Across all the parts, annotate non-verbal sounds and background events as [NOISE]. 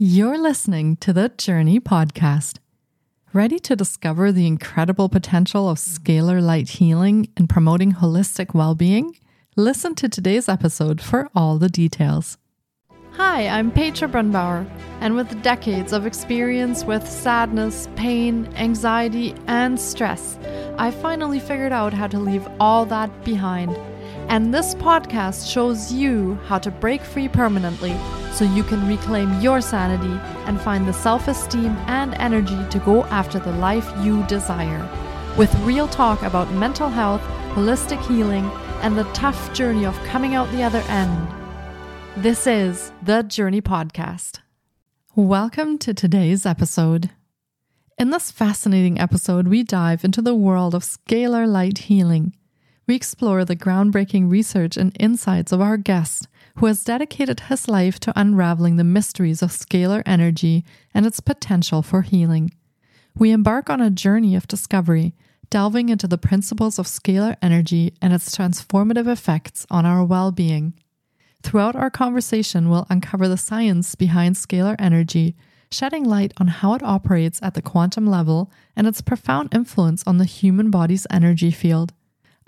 You're listening to the Jōrni Podcast. Ready to discover the incredible potential of scalar light healing and promoting holistic well being? Listen to today's episode for all the details. Hi, I'm Petra Brunbauer, and with decades of experience with sadness, pain, anxiety, and stress, I finally figured out how to leave all that behind. And this podcast shows you how to break free permanently so you can reclaim your sanity and find the self esteem and energy to go after the life you desire. With real talk about mental health, holistic healing, and the tough journey of coming out the other end. This is the Jōrni Podcast. Welcome to today's episode. In this fascinating episode, we dive into the world of scalar light healing. We explore the groundbreaking research and insights of our guest who has dedicated his life to unraveling the mysteries of scalar energy and its potential for healing. We embark on a journey of discovery, delving into the principles of scalar energy and its transformative effects on our well being. Throughout our conversation, we'll uncover the science behind scalar energy, shedding light on how it operates at the quantum level and its profound influence on the human body's energy field.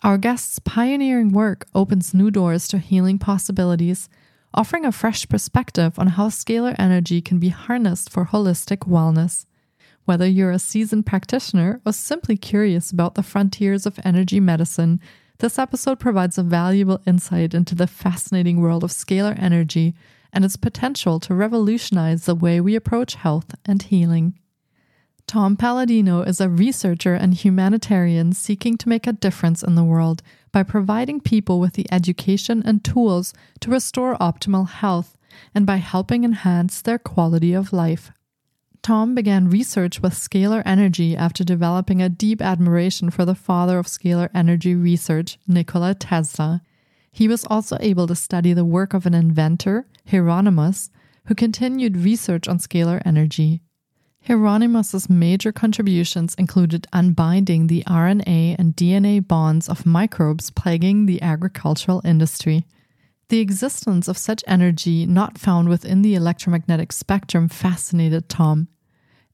Our guest's pioneering work opens new doors to healing possibilities, offering a fresh perspective on how scalar energy can be harnessed for holistic wellness. Whether you're a seasoned practitioner or simply curious about the frontiers of energy medicine, this episode provides a valuable insight into the fascinating world of scalar energy and its potential to revolutionize the way we approach health and healing. Tom Paladino is a researcher and humanitarian seeking to make a difference in the world by providing people with the education and tools to restore optimal health and by helping enhance their quality of life. Tom began research with scalar energy after developing a deep admiration for the father of scalar energy research, Nikola Tesla. He was also able to study the work of an inventor, Hieronymus, who continued research on scalar energy. Hieronymus's major contributions included unbinding the RNA and DNA bonds of microbes plaguing the agricultural industry. The existence of such energy not found within the electromagnetic spectrum fascinated Tom.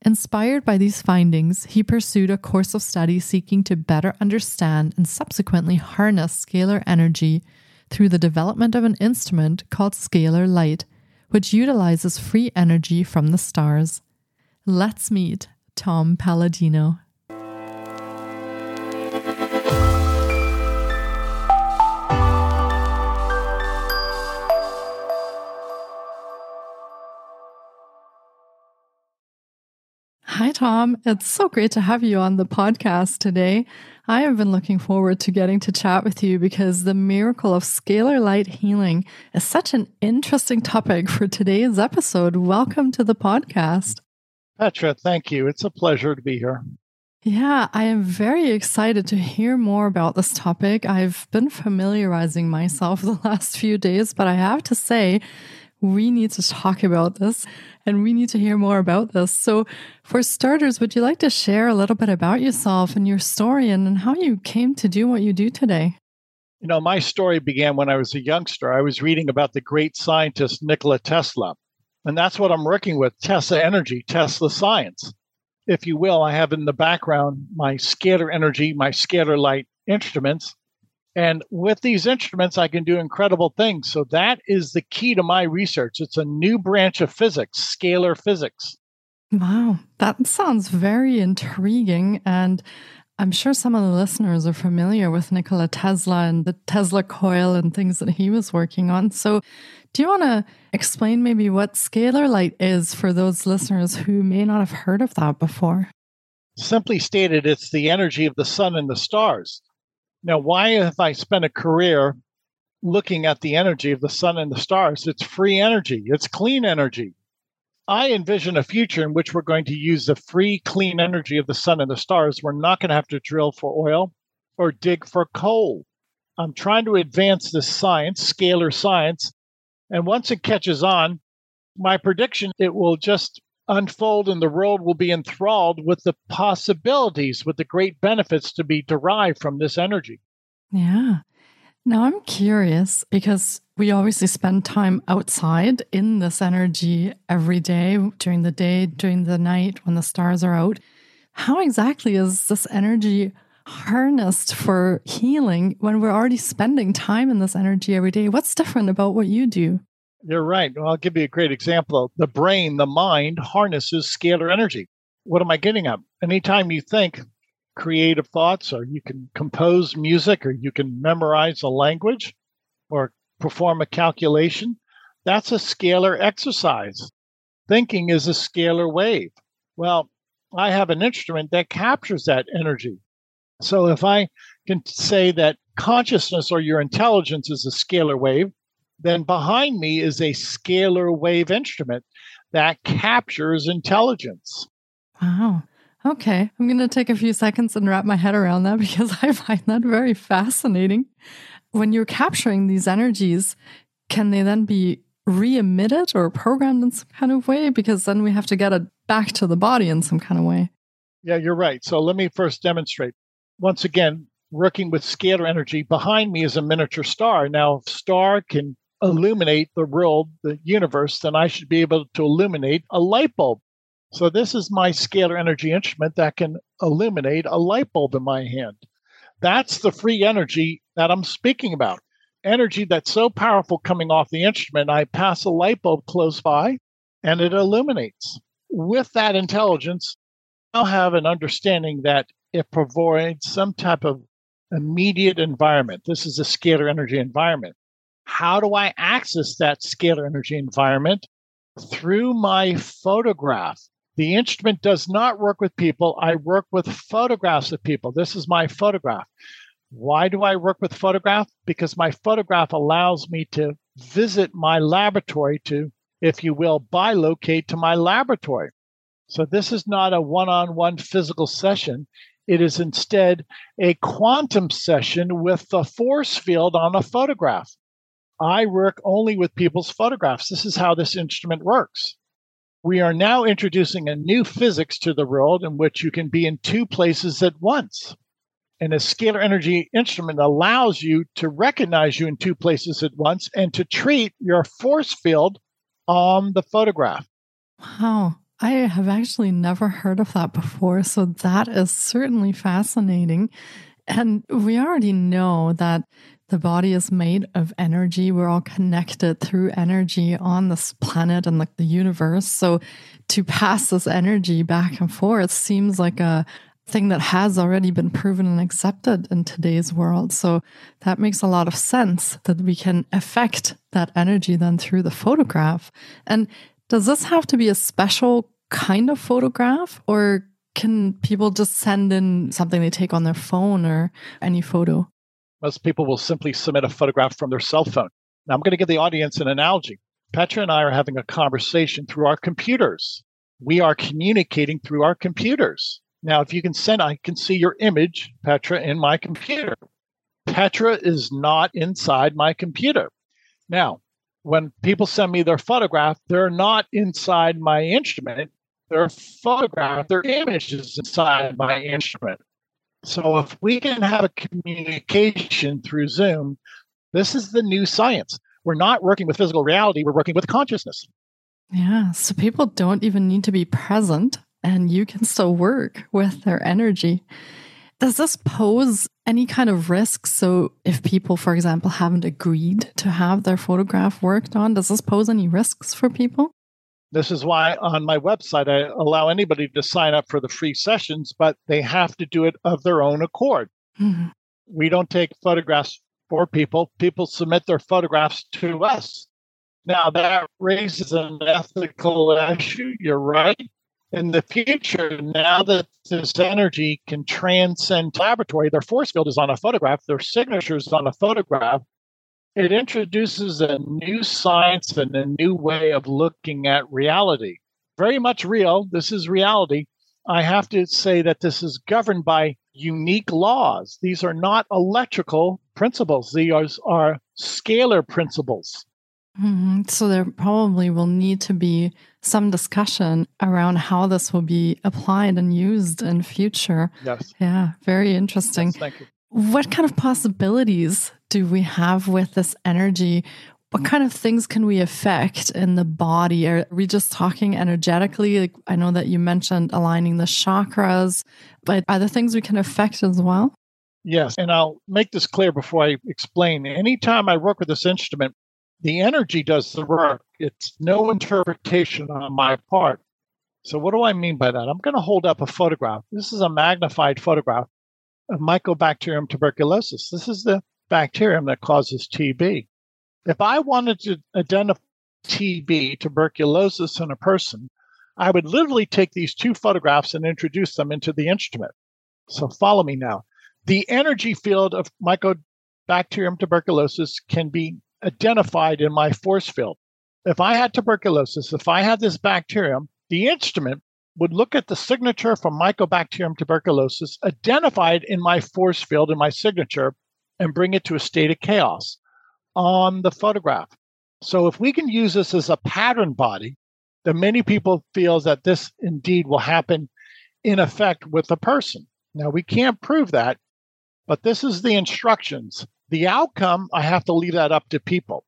Inspired by these findings, he pursued a course of study seeking to better understand and subsequently harness scalar energy through the development of an instrument called scalar light, which utilizes free energy from the stars. Let's meet Tom Paladino. Hi, Tom. It's so great to have you on the podcast today. I have been looking forward to getting to chat with you because the miracle of scalar light healing is such an interesting topic for today's episode. Welcome to the podcast. Petra, thank you. It's a pleasure to be here. Yeah, I am very excited to hear more about this topic. I've been familiarizing myself [LAUGHS] the last few days, but I have to say, we need to talk about this and we need to hear more about this. So, for starters, would you like to share a little bit about yourself and your story and, how you came to do what you do today? You know, my story began when I was a youngster. I was reading about the great scientist Nikola Tesla. And that's what I'm working with Tesla Energy, Tesla Science. If you will, I have in the background my scalar energy, my scalar light instruments. And with these instruments, I can do incredible things. So that is the key to my research. It's a new branch of physics, scalar physics. Wow, that sounds very intriguing. And I'm sure some of the listeners are familiar with Nikola Tesla and the Tesla coil and things that he was working on. So, do you want to explain maybe what scalar light is for those listeners who may not have heard of that before? Simply stated, it's the energy of the sun and the stars. Now, why have I spent a career looking at the energy of the sun and the stars? It's free energy, it's clean energy. I envision a future in which we're going to use the free, clean energy of the sun and the stars. We're not going to have to drill for oil or dig for coal. I'm trying to advance this science, scalar science, and once it catches on, my prediction it will just unfold and the world will be enthralled with the possibilities, with the great benefits to be derived from this energy. Yeah. Now, I'm curious because we obviously spend time outside in this energy every day, during the day, during the night, when the stars are out. How exactly is this energy harnessed for healing when we're already spending time in this energy every day? What's different about what you do? You're right. Well, I'll give you a great example. The brain, the mind harnesses scalar energy. What am I getting at? Anytime you think, creative thoughts, or you can compose music, or you can memorize a language, or perform a calculation. That's a scalar exercise. Thinking is a scalar wave. Well, I have an instrument that captures that energy. So if I can say that consciousness or your intelligence is a scalar wave, then behind me is a scalar wave instrument that captures intelligence. Wow. Okay, I'm going to take a few seconds and wrap my head around that [LAUGHS] because I find that very fascinating. When you're capturing these energies, can they then be re emitted or programmed in some kind of way? Because then we have to get it back to the body in some kind of way. Yeah, you're right. So let me first demonstrate. Once again, working with scalar energy, behind me is a miniature star. Now, if star can illuminate the world, the universe, then I should be able to illuminate a light bulb. So this is my scalar energy instrument that can illuminate a light bulb in my hand. That's the free energy that I'm speaking about. Energy that's so powerful coming off the instrument, I pass a light bulb close by and it illuminates. With that intelligence, I'll have an understanding that it provides some type of immediate environment. This is a scalar energy environment. How do I access that scalar energy environment? Through my photograph. The instrument does not work with people. I work with photographs of people. This is my photograph. Why do I work with photograph? Because my photograph allows me to visit my laboratory to, if you will, bilocate to my laboratory. So this is not a one on one physical session. It is instead a quantum session with the force field on a photograph. I work only with people's photographs. This is how this instrument works we are now introducing a new physics to the world in which you can be in two places at once. And a scalar energy instrument allows you to recognize you in two places at once and to treat your force field on the photograph. Wow. I have actually never heard of that before. So that is certainly fascinating. And we already know that the body is made of energy. We're all connected through energy on this planet and like the universe. So to pass this energy back and forth seems like a thing that has already been proven and accepted in today's world. So that makes a lot of sense that we can affect that energy then through the photograph. And does this have to be a special kind of photograph or can people just send in something they take on their phone or any photo? Most people will simply submit a photograph from their cell phone. Now, I'm going to give the audience an analogy. Petra and I are having a conversation through our computers. We are communicating through our computers. Now, if you can send, I can see your image, Petra, in my computer. Petra is not inside my computer. Now, when people send me their photograph, they're not inside my instrument. Their photograph, their image is inside my instrument. So if we can have a communication through Zoom, this is the new science. We're not working with physical reality, we're working with consciousness. Yeah. So people don't even need to be present and you can still work with their energy. Does this pose any kind of risk? So, if people, for example, haven't agreed to have their photograph worked on, does this pose any risks for people? This is why on my website I allow anybody to sign up for the free sessions, but they have to do it of their own accord. Mm-hmm. We don't take photographs for people, people submit their photographs to us. Now, that raises an ethical issue. You're right. In the future, now that this energy can transcend laboratory, their force field is on a photograph, their signature is on a photograph, it introduces a new science and a new way of looking at reality. Very much real. This is reality. I have to say that this is governed by unique laws. These are not electrical principles, these are, scalar principles. Mm-hmm. So there probably will need to be some discussion around how this will be applied and used in future. Yes. Yeah, very interesting. Yes, thank you. What kind of possibilities do we have with this energy? What kind of things can we affect in the body? Are we just talking energetically? Like I know that you mentioned aligning the chakras, but are there things we can affect as well? Yes. And I'll make this clear before I explain. Anytime I work with this instrument, the energy does the work. It's no interpretation on my part. So, what do I mean by that? I'm going to hold up a photograph. This is a magnified photograph of Mycobacterium tuberculosis. This is the bacterium that causes TB. If I wanted to identify TB, tuberculosis, in a person, I would literally take these two photographs and introduce them into the instrument. So, follow me now. The energy field of Mycobacterium tuberculosis can be identified in my force field. If I had tuberculosis, if I had this bacterium, the instrument would look at the signature from Mycobacterium tuberculosis identified in my force field in my signature and bring it to a state of chaos on the photograph. So if we can use this as a pattern body, then many people feel that this indeed will happen in effect with a person. Now we can't prove that, but this is the instructions. The outcome, I have to leave that up to people.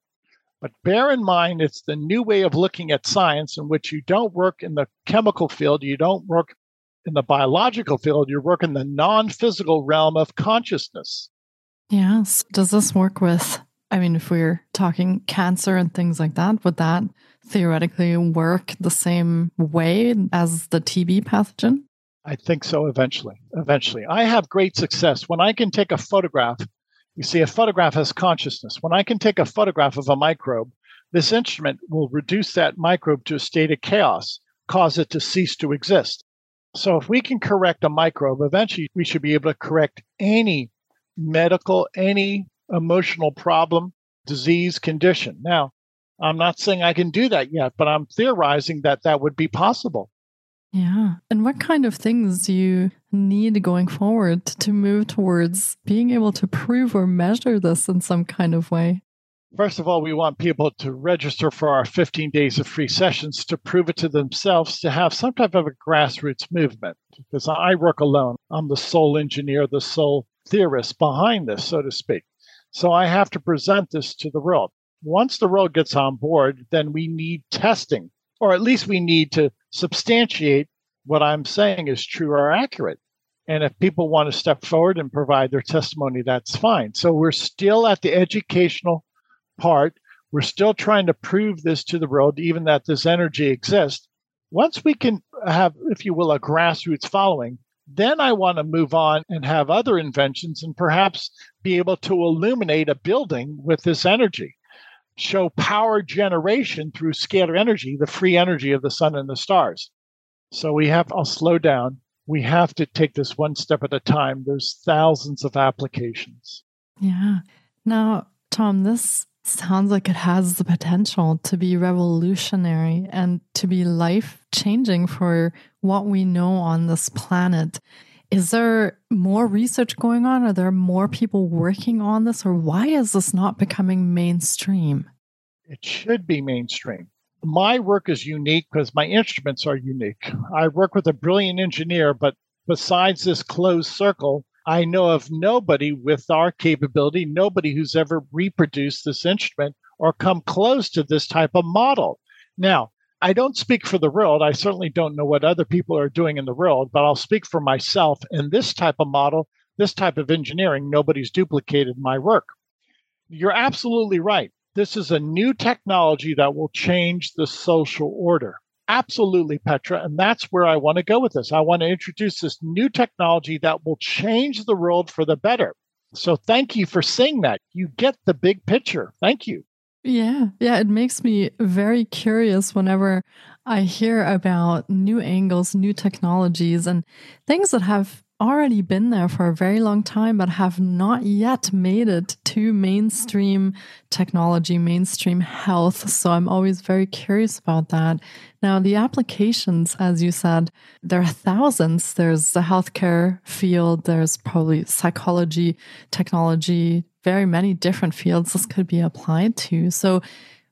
But bear in mind, it's the new way of looking at science in which you don't work in the chemical field, you don't work in the biological field, you work in the non physical realm of consciousness. Yes. Does this work with, I mean, if we're talking cancer and things like that, would that theoretically work the same way as the TB pathogen? I think so eventually. Eventually. I have great success when I can take a photograph. You see, a photograph has consciousness. When I can take a photograph of a microbe, this instrument will reduce that microbe to a state of chaos, cause it to cease to exist. So, if we can correct a microbe, eventually we should be able to correct any medical, any emotional problem, disease, condition. Now, I'm not saying I can do that yet, but I'm theorizing that that would be possible. Yeah. And what kind of things do you need going forward to move towards being able to prove or measure this in some kind of way? First of all, we want people to register for our 15 days of free sessions to prove it to themselves, to have some type of a grassroots movement. Because I work alone. I'm the sole engineer, the sole theorist behind this, so to speak. So I have to present this to the world. Once the world gets on board, then we need testing, or at least we need to substantiate what I'm saying is true or accurate. And if people want to step forward and provide their testimony, that's fine. So we're still at the educational part. We're still trying to prove this to the world, even that this energy exists. Once we can have, if you will, a grassroots following, then I want to move on and have other inventions and perhaps be able to illuminate a building with this energy show power generation through scalar energy, the free energy of the sun and the stars. So we have, I'll slow down. We have to take this one step at a time. There's thousands of applications. Yeah. Now, Tom, this sounds like it has the potential to be revolutionary and to be life changing for what we know on this planet. Is there more research going on? Are there more people working on this? Or why is this not becoming mainstream? It should be mainstream. My work is unique because my instruments are unique. I work with a brilliant engineer, but besides this closed circle, I know of nobody with our capability, nobody who's ever reproduced this instrument or come close to this type of model. Now, I don't speak for the world. I certainly don't know what other people are doing in the world, but I'll speak for myself. In this type of model, this type of engineering, nobody's duplicated my work. You're absolutely right. This is a new technology that will change the social order. Absolutely, Petra. And that's where I want to go with this. I want to introduce this new technology that will change the world for the better. So thank you for saying that. You get the big picture. Thank you. Yeah. Yeah. It makes me very curious whenever I hear about new angles, new technologies, and things that have already been there for a very long time, but have not yet made it to mainstream technology, mainstream health. So I'm always very curious about that. Now, the applications, as you said, there are thousands. There's the healthcare field, there's probably psychology, technology, very many different fields this could be applied to. So,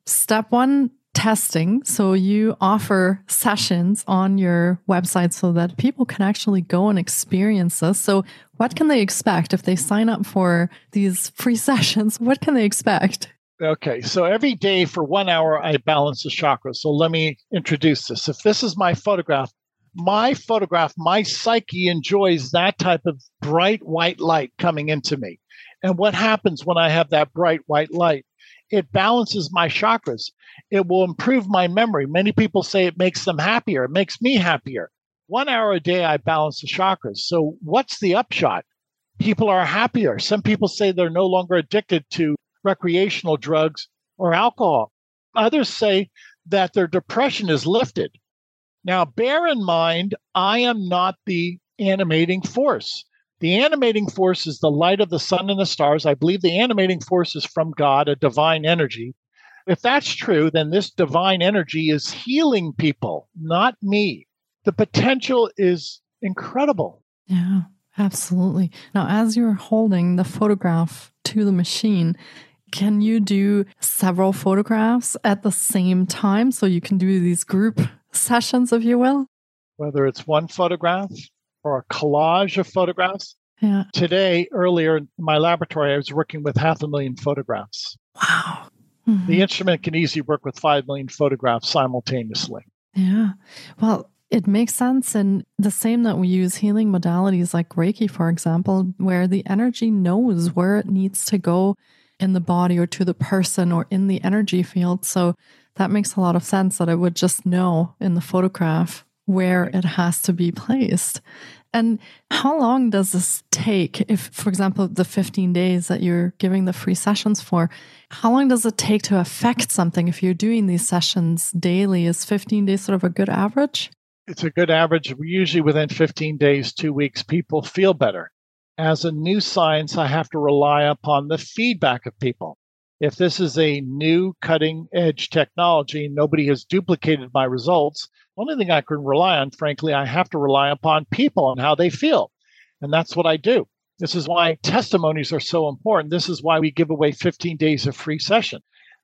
step one, testing. So you offer sessions on your website so that people can actually go and experience this. So what can they expect if they sign up for these free [LAUGHS] sessions? What can they expect? Okay, so every day for one hour, I balance the chakras. So let me introduce this. If this is my photograph, my photograph, my psyche enjoys that type of bright white light coming into me. And what happens when I have that bright white light? It balances my chakras. It will improve my memory. Many people say it makes them happier. It makes me happier. One hour a day, I balance the chakras. So, what's the upshot? People are happier. Some people say they're no longer addicted to recreational drugs or alcohol. Others say that their depression is lifted. Now, bear in mind, I am not the animating force. The animating force is the light of the sun and the stars. I believe the animating force is from God, a divine energy. If that's true, then this divine energy is healing people, not me. The potential is incredible. Yeah, absolutely. Now, as you're holding the photograph to the machine, can you do several photographs at the same time so you can do these group [LAUGHS] sessions, if you will? Whether it's one photograph or a collage of photographs. Yeah. Today, earlier in my laboratory, I was working with half a million photographs. Wow. Mm-hmm. The instrument can easily work with 5 million photographs simultaneously. Yeah. Well, it makes sense. And the same that we use healing modalities like Reiki, for example, where the energy knows where it needs to go in the body or to the person or in the energy field. So that makes a lot of sense that it would just know in the photograph where it has to be placed. And how long does this take? If, for example, the 15 days that you're giving the free sessions for, how long does it take to affect something if you're doing these sessions daily? Is 15 days sort of a good average? It's a good average. Usually within 15 days, two weeks, people feel better. As a new science, I have to rely upon the feedback of people if this is a new cutting edge technology, nobody has duplicated my results. Only thing I can rely on, frankly, I have to rely upon people and how they feel. And that's what I do. This is why testimonies are so important. This is why we give away 15 days of free session.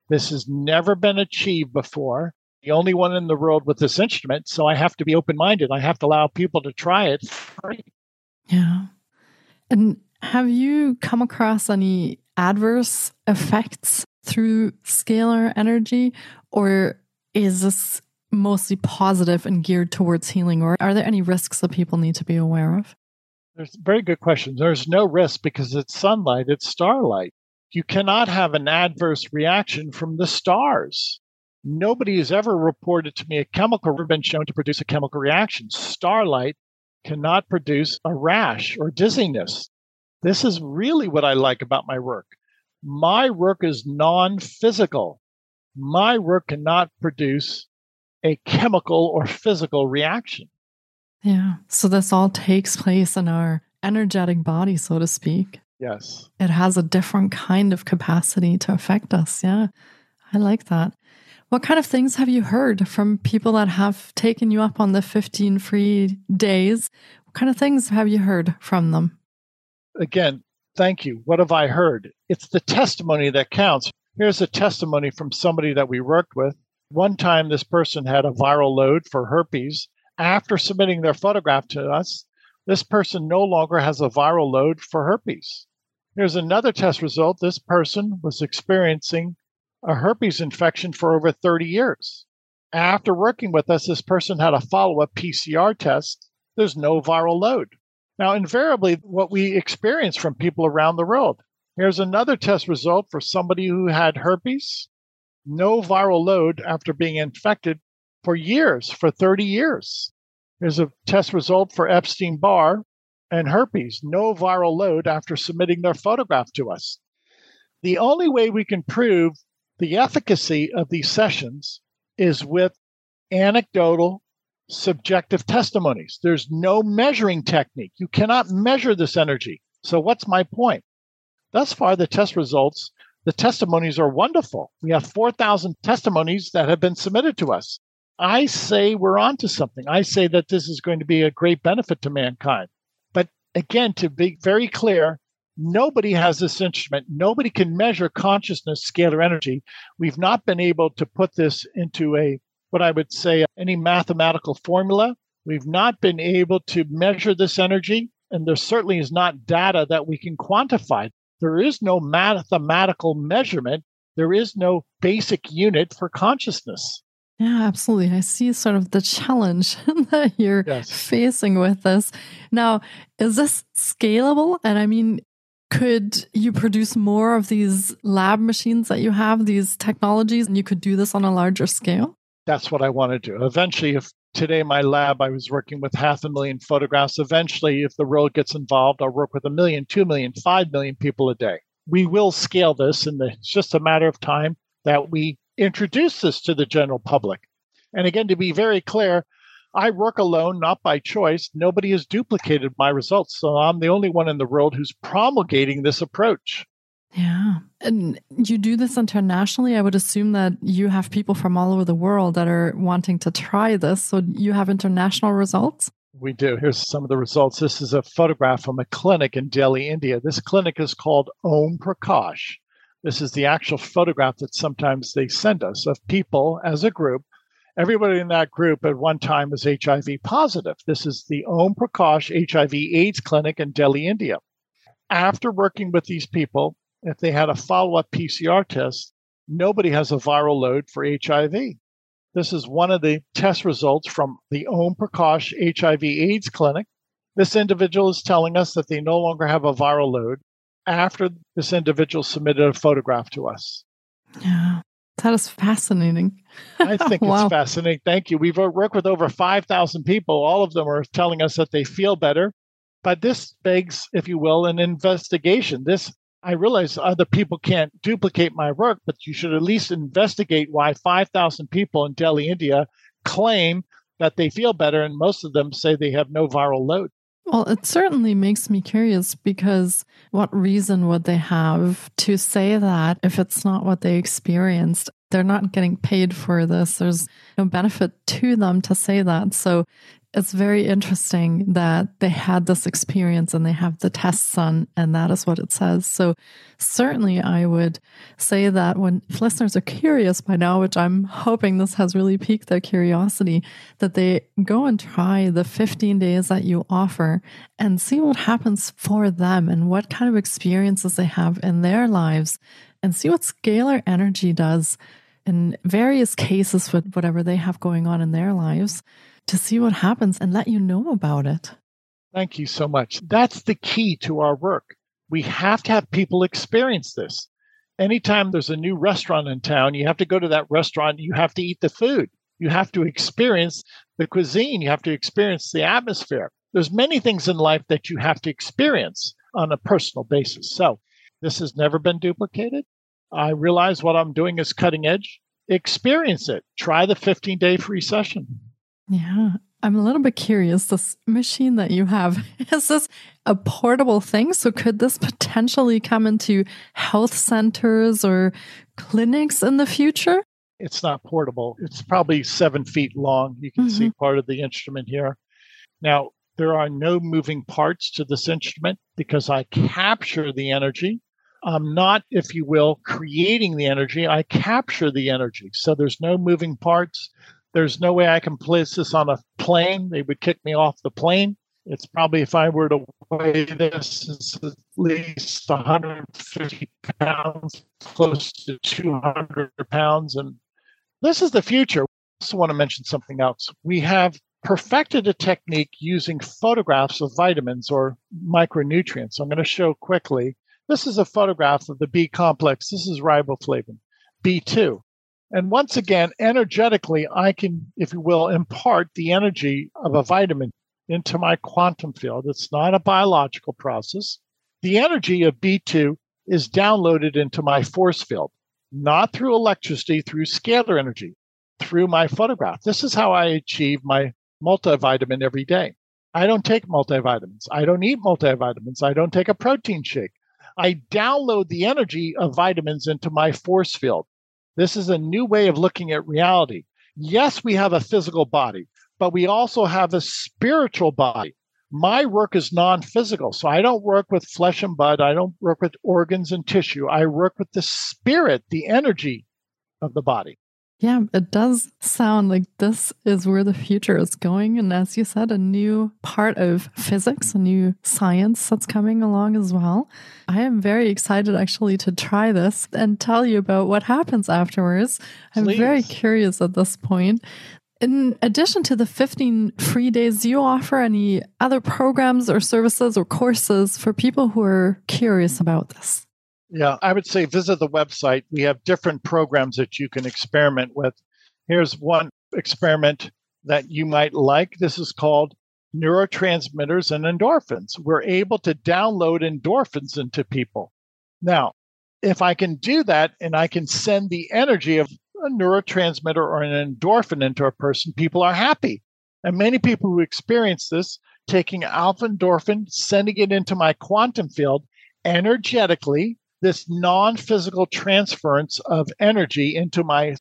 This has never been achieved before. The only one in the world with this instrument. So I have to be open minded. I have to allow people to try it. Yeah. And have you come across any adverse effects through scalar energy, or is this mostly positive and geared towards healing, or are there any risks that people need to be aware of? There's very good question. There's no risk because it's sunlight, it's starlight. You cannot have an adverse reaction from the stars. Nobody has ever reported to me a chemical ever been shown to produce a chemical reaction. Starlight cannot produce a rash or dizziness. This is really what I like about my work. My work is non physical. My work cannot produce a chemical or physical reaction. Yeah. So this all takes place in our energetic body, so to speak. Yes. It has a different kind of capacity to affect us. Yeah. I like that. What kind of things have you heard from people that have taken you up on the 15 free days? What kind of things have you heard from them? Again, thank you. What have I heard? It's the testimony that counts. Here's a testimony from somebody that we worked with. One time, this person had a viral load for herpes. After submitting their photograph to us, this person no longer has a viral load for herpes. Here's another test result. This person was experiencing a herpes infection for over 30 years. After working with us, this person had a follow up PCR test. There's no viral load. Now, invariably, what we experience from people around the world. Here's another test result for somebody who had herpes, no viral load after being infected for years, for 30 years. Here's a test result for Epstein Barr and herpes, no viral load after submitting their photograph to us. The only way we can prove the efficacy of these sessions is with anecdotal subjective testimonies. There's no measuring technique. You cannot measure this energy. So, what's my point? Thus far, the test results, the testimonies are wonderful. We have 4,000 testimonies that have been submitted to us. I say we're onto something. I say that this is going to be a great benefit to mankind. But again, to be very clear, Nobody has this instrument. Nobody can measure consciousness, scalar energy. We've not been able to put this into a, what I would say, any mathematical formula. We've not been able to measure this energy, and there certainly is not data that we can quantify. There is no mathematical measurement, there is no basic unit for consciousness. Yeah, absolutely. I see sort of the challenge [LAUGHS] that you're yes. facing with this. Now, is this scalable? And I mean, could you produce more of these lab machines that you have, these technologies, and you could do this on a larger scale? That's what I want to do. Eventually, if today my lab, I was working with half a million photographs. Eventually, if the world gets involved, I'll work with a million, two million, five million people a day. We will scale this, and it's just a matter of time that we introduce this to the general public. And again, to be very clear, I work alone, not by choice. Nobody has duplicated my results. So I'm the only one in the world who's promulgating this approach. Yeah. And you do this internationally. I would assume that you have people from all over the world that are wanting to try this. So you have international results? We do. Here's some of the results. This is a photograph from a clinic in Delhi, India. This clinic is called Om Prakash. This is the actual photograph that sometimes they send us of people as a group Everybody in that group at one time was HIV positive. This is the Om Prakash HIV AIDS clinic in Delhi, India. After working with these people, if they had a follow up PCR test, nobody has a viral load for HIV. This is one of the test results from the Om Prakash HIV AIDS clinic. This individual is telling us that they no longer have a viral load after this individual submitted a photograph to us. Yeah. That is fascinating. [LAUGHS] I think wow. it's fascinating. Thank you. We've uh, worked with over 5,000 people. All of them are telling us that they feel better. But this begs, if you will, an investigation. This, I realize other people can't duplicate my work, but you should at least investigate why 5,000 people in Delhi, India claim that they feel better, and most of them say they have no viral load. Well, it certainly makes me curious because what reason would they have to say that if it's not what they experienced? They're not getting paid for this. There's no benefit to them to say that. So it's very interesting that they had this experience and they have the tests on, and that is what it says. So, certainly, I would say that when listeners are curious by now, which I'm hoping this has really piqued their curiosity, that they go and try the 15 days that you offer and see what happens for them and what kind of experiences they have in their lives and see what scalar energy does in various cases with whatever they have going on in their lives to see what happens and let you know about it. Thank you so much. That's the key to our work. We have to have people experience this. Anytime there's a new restaurant in town, you have to go to that restaurant, you have to eat the food. You have to experience the cuisine, you have to experience the atmosphere. There's many things in life that you have to experience on a personal basis. So, this has never been duplicated. I realize what I'm doing is cutting edge. Experience it. Try the 15 day free session. Yeah. I'm a little bit curious. This machine that you have, [LAUGHS] is this a portable thing? So could this potentially come into health centers or clinics in the future? It's not portable. It's probably seven feet long. You can mm-hmm. see part of the instrument here. Now, there are no moving parts to this instrument because I capture the energy. I'm not, if you will, creating the energy. I capture the energy. So there's no moving parts. There's no way I can place this on a plane. They would kick me off the plane. It's probably, if I were to weigh this, it's at least 150 pounds, close to 200 pounds. And this is the future. I also want to mention something else. We have perfected a technique using photographs of vitamins or micronutrients. I'm going to show quickly. This is a photograph of the B complex. This is riboflavin, B2. And once again, energetically, I can, if you will, impart the energy of a vitamin into my quantum field. It's not a biological process. The energy of B2 is downloaded into my force field, not through electricity, through scalar energy, through my photograph. This is how I achieve my multivitamin every day. I don't take multivitamins. I don't eat multivitamins. I don't take a protein shake. I download the energy of vitamins into my force field. This is a new way of looking at reality. Yes, we have a physical body, but we also have a spiritual body. My work is non physical. So I don't work with flesh and blood. I don't work with organs and tissue. I work with the spirit, the energy of the body. Yeah, it does sound like this is where the future is going. And as you said, a new part of physics, a new science that's coming along as well. I am very excited actually to try this and tell you about what happens afterwards. I'm Please. very curious at this point. In addition to the 15 free days, do you offer any other programs or services or courses for people who are curious about this? Yeah, I would say visit the website. We have different programs that you can experiment with. Here's one experiment that you might like. This is called neurotransmitters and endorphins. We're able to download endorphins into people. Now, if I can do that and I can send the energy of a neurotransmitter or an endorphin into a person, people are happy. And many people who experience this, taking alpha endorphin, sending it into my quantum field energetically, this non physical transference of energy into my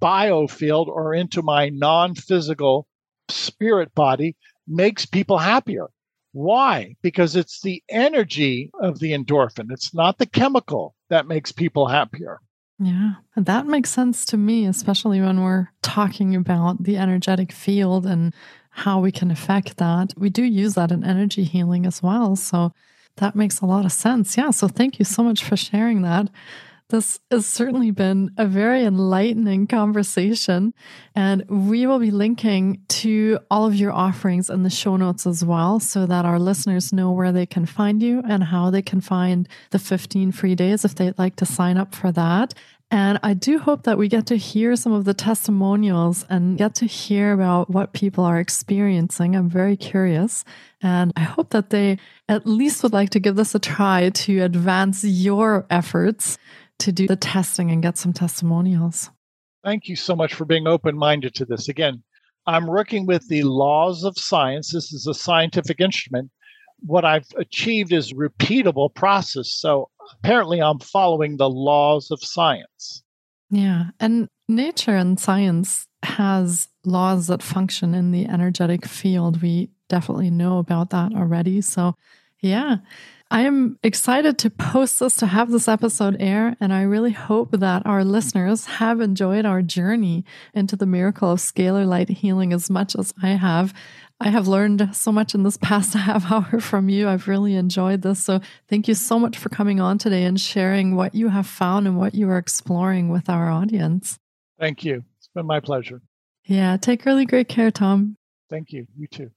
biofield or into my non physical spirit body makes people happier. Why? Because it's the energy of the endorphin, it's not the chemical that makes people happier. Yeah, that makes sense to me, especially when we're talking about the energetic field and how we can affect that. We do use that in energy healing as well. So that makes a lot of sense. Yeah. So thank you so much for sharing that. This has certainly been a very enlightening conversation. And we will be linking to all of your offerings in the show notes as well, so that our listeners know where they can find you and how they can find the 15 free days if they'd like to sign up for that. And I do hope that we get to hear some of the testimonials and get to hear about what people are experiencing. I'm very curious. And I hope that they at least would like to give this a try to advance your efforts to do the testing and get some testimonials. Thank you so much for being open minded to this. Again, I'm working with the laws of science. This is a scientific instrument. What I've achieved is repeatable process. So apparently I'm following the laws of science. Yeah. And nature and science has laws that function in the energetic field. We definitely know about that already. So, yeah. I am excited to post this, to have this episode air, and I really hope that our listeners have enjoyed our journey into the miracle of scalar light healing as much as I have. I have learned so much in this [LAUGHS] past half hour from you. I've really enjoyed this. So, thank you so much for coming on today and sharing what you have found and what you are exploring with our audience. Thank you. It's been my pleasure. Yeah, take really great care, Tom. Thank you. You too.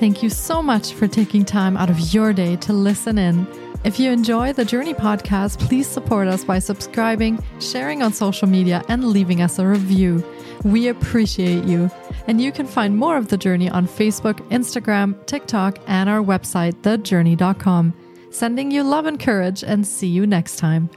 Thank you so much for taking time out of your day to listen in. If you enjoy the Jōrni podcast, please support us by subscribing, sharing on social media, and leaving us a review. We appreciate you. And you can find more of The Jōrni on Facebook, Instagram, TikTok, and our website, thejourney.com. Sending you love and courage, and see you next time.